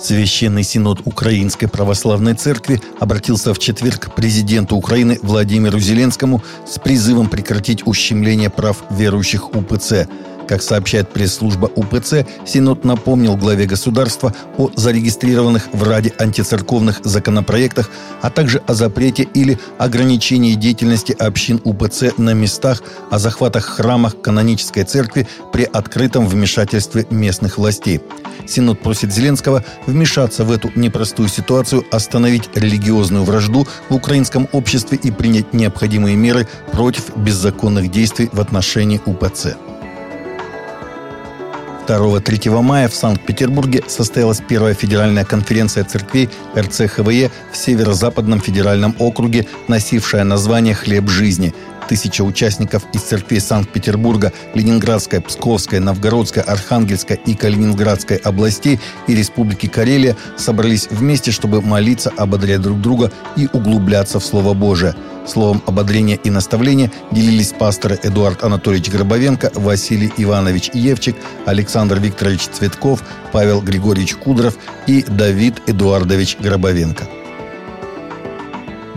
Священный Синод Украинской Православной Церкви обратился в четверг к президенту Украины Владимиру Зеленскому с призывом прекратить ущемление прав верующих УПЦ – как сообщает пресс-служба УПЦ, Синод напомнил главе государства о зарегистрированных в Раде антицерковных законопроектах, а также о запрете или ограничении деятельности общин УПЦ на местах, о захватах храмах канонической церкви при открытом вмешательстве местных властей. Синод просит Зеленского вмешаться в эту непростую ситуацию, остановить религиозную вражду в украинском обществе и принять необходимые меры против беззаконных действий в отношении УПЦ. 2-3 мая в Санкт-Петербурге состоялась первая федеральная конференция церквей РЦХВЕ в Северо-Западном федеральном округе, носившая название «Хлеб жизни». Тысяча участников из церквей Санкт-Петербурга, Ленинградской, Псковской, Новгородской, Архангельской и Калининградской областей и Республики Карелия собрались вместе, чтобы молиться, ободрять друг друга и углубляться в Слово Божие – Словом ободрения и наставления делились пасторы Эдуард Анатольевич Гробовенко, Василий Иванович Евчик, Александр Викторович Цветков, Павел Григорьевич Кудров и Давид Эдуардович Гробовенко.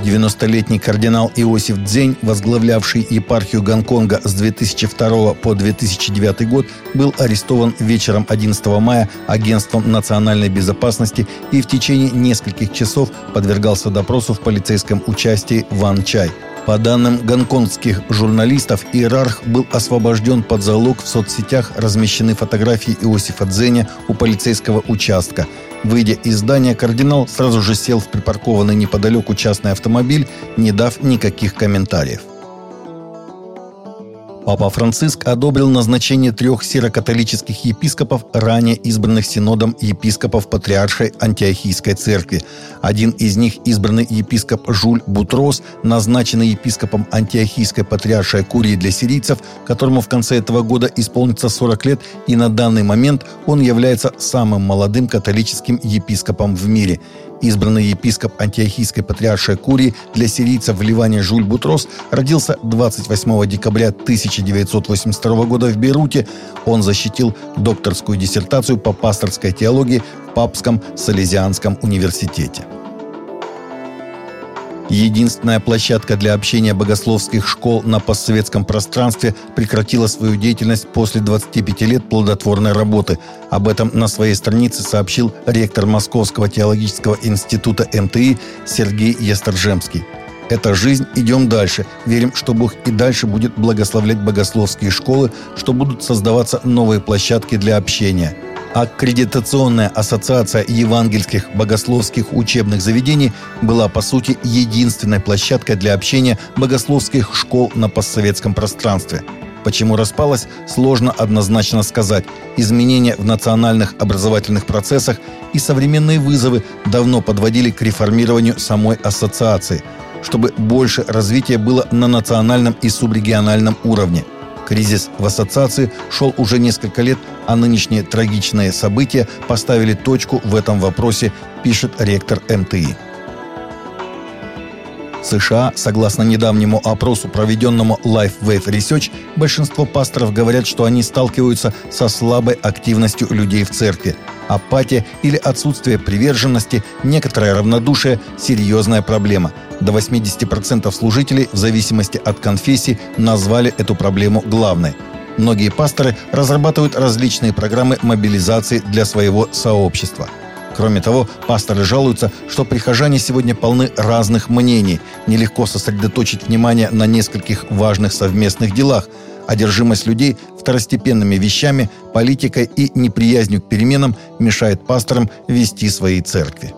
90-летний кардинал Иосиф Дзень, возглавлявший епархию Гонконга с 2002 по 2009 год, был арестован вечером 11 мая Агентством национальной безопасности и в течение нескольких часов подвергался допросу в полицейском участии Ван Чай. По данным гонконгских журналистов, иерарх был освобожден под залог в соцсетях, размещены фотографии Иосифа Дзеня у полицейского участка – Выйдя из здания, кардинал сразу же сел в припаркованный неподалеку частный автомобиль, не дав никаких комментариев. Папа Франциск одобрил назначение трех сирокатолических епископов, ранее избранных синодом епископов Патриаршей Антиохийской церкви. Один из них, избранный епископ Жуль Бутрос, назначенный епископом Антиохийской Патриаршей Курии для сирийцев, которому в конце этого года исполнится 40 лет, и на данный момент он является самым молодым католическим епископом в мире. Избранный епископ антиохийской патриаршей Курии для сирийцев в Ливане Жуль Бутрос родился 28 декабря 1982 года в Бейруте. Он защитил докторскую диссертацию по пасторской теологии в Папском Салезианском университете. Единственная площадка для общения богословских школ на постсоветском пространстве прекратила свою деятельность после 25 лет плодотворной работы. Об этом на своей странице сообщил ректор Московского теологического института МТИ Сергей Ясторжемский. Это жизнь, идем дальше. Верим, что Бог и дальше будет благословлять богословские школы, что будут создаваться новые площадки для общения – Аккредитационная ассоциация евангельских богословских учебных заведений была, по сути, единственной площадкой для общения богословских школ на постсоветском пространстве. Почему распалась, сложно однозначно сказать. Изменения в национальных образовательных процессах и современные вызовы давно подводили к реформированию самой ассоциации, чтобы больше развития было на национальном и субрегиональном уровне – Кризис в ассоциации шел уже несколько лет, а нынешние трагичные события поставили точку в этом вопросе, пишет ректор МТИ. США, согласно недавнему опросу, проведенному Life Wave Research, большинство пасторов говорят, что они сталкиваются со слабой активностью людей в церкви. Апатия или отсутствие приверженности, некоторое равнодушие – серьезная проблема – до 80% служителей, в зависимости от конфессии, назвали эту проблему главной. Многие пасторы разрабатывают различные программы мобилизации для своего сообщества. Кроме того, пасторы жалуются, что прихожане сегодня полны разных мнений, нелегко сосредоточить внимание на нескольких важных совместных делах, одержимость людей второстепенными вещами, политикой и неприязнью к переменам мешает пасторам вести свои церкви.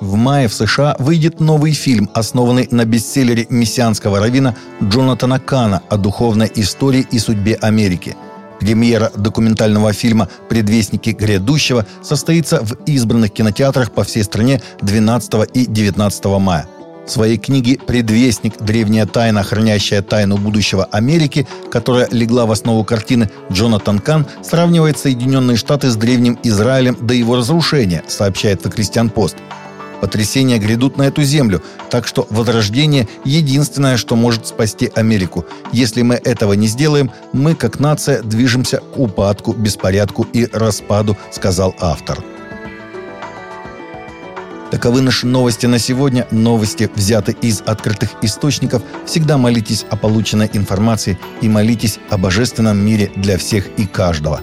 В мае в США выйдет новый фильм, основанный на бестселлере мессианского равина Джонатана Кана о духовной истории и судьбе Америки. Премьера документального фильма «Предвестники грядущего» состоится в избранных кинотеатрах по всей стране 12 и 19 мая. В своей книге «Предвестник. Древняя тайна, хранящая тайну будущего Америки», которая легла в основу картины, Джонатан Кан сравнивает Соединенные Штаты с Древним Израилем до его разрушения, сообщает Christian Post. Потрясения грядут на эту землю, так что возрождение – единственное, что может спасти Америку. Если мы этого не сделаем, мы, как нация, движемся к упадку, беспорядку и распаду, сказал автор. Таковы наши новости на сегодня. Новости взяты из открытых источников. Всегда молитесь о полученной информации и молитесь о божественном мире для всех и каждого.